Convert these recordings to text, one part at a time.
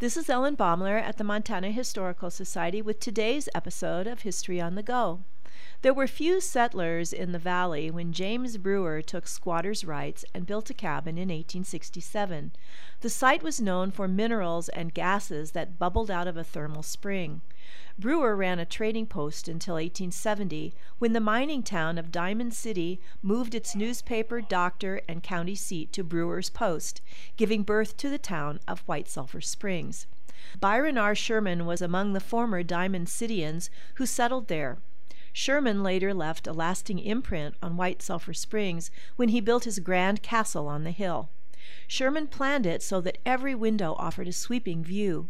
This is Ellen Baumler at the Montana Historical Society with today's episode of History on the Go. There were few settlers in the valley when James Brewer took squatters' rights and built a cabin in 1867. The site was known for minerals and gases that bubbled out of a thermal spring. Brewer ran a trading post until 1870, when the mining town of Diamond City moved its newspaper, doctor, and county seat to Brewer's Post, giving birth to the town of White Sulphur Springs. Byron R. Sherman was among the former Diamond Cityans who settled there. Sherman later left a lasting imprint on White Sulphur Springs when he built his grand castle on the hill. Sherman planned it so that every window offered a sweeping view.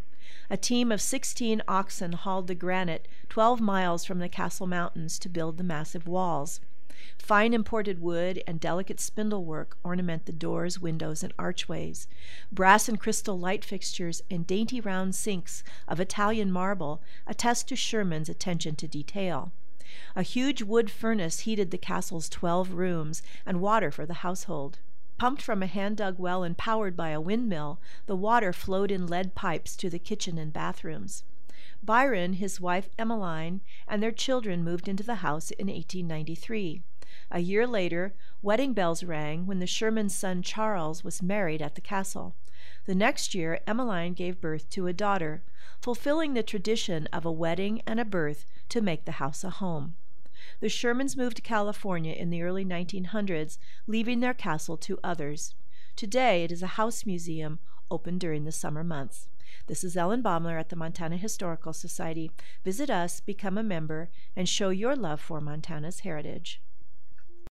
A team of 16 oxen hauled the granite 12 miles from the Castle Mountains to build the massive walls. Fine imported wood and delicate spindle work ornament the doors, windows, and archways. Brass and crystal light fixtures and dainty round sinks of Italian marble attest to Sherman's attention to detail. A huge wood furnace heated the castle's twelve rooms, and water for the household. Pumped from a hand dug well and powered by a windmill, the water flowed in lead pipes to the kitchen and bathrooms. Byron, his wife Emmeline, and their children moved into the house in 1893. A year later, wedding bells rang when the Sherman's son Charles was married at the castle. The next year, Emmeline gave birth to a daughter, fulfilling the tradition of a wedding and a birth to make the house a home. The Shermans moved to California in the early 1900s, leaving their castle to others. Today, it is a house museum open during the summer months. This is Ellen Baumler at the Montana Historical Society. Visit us, become a member, and show your love for Montana's heritage.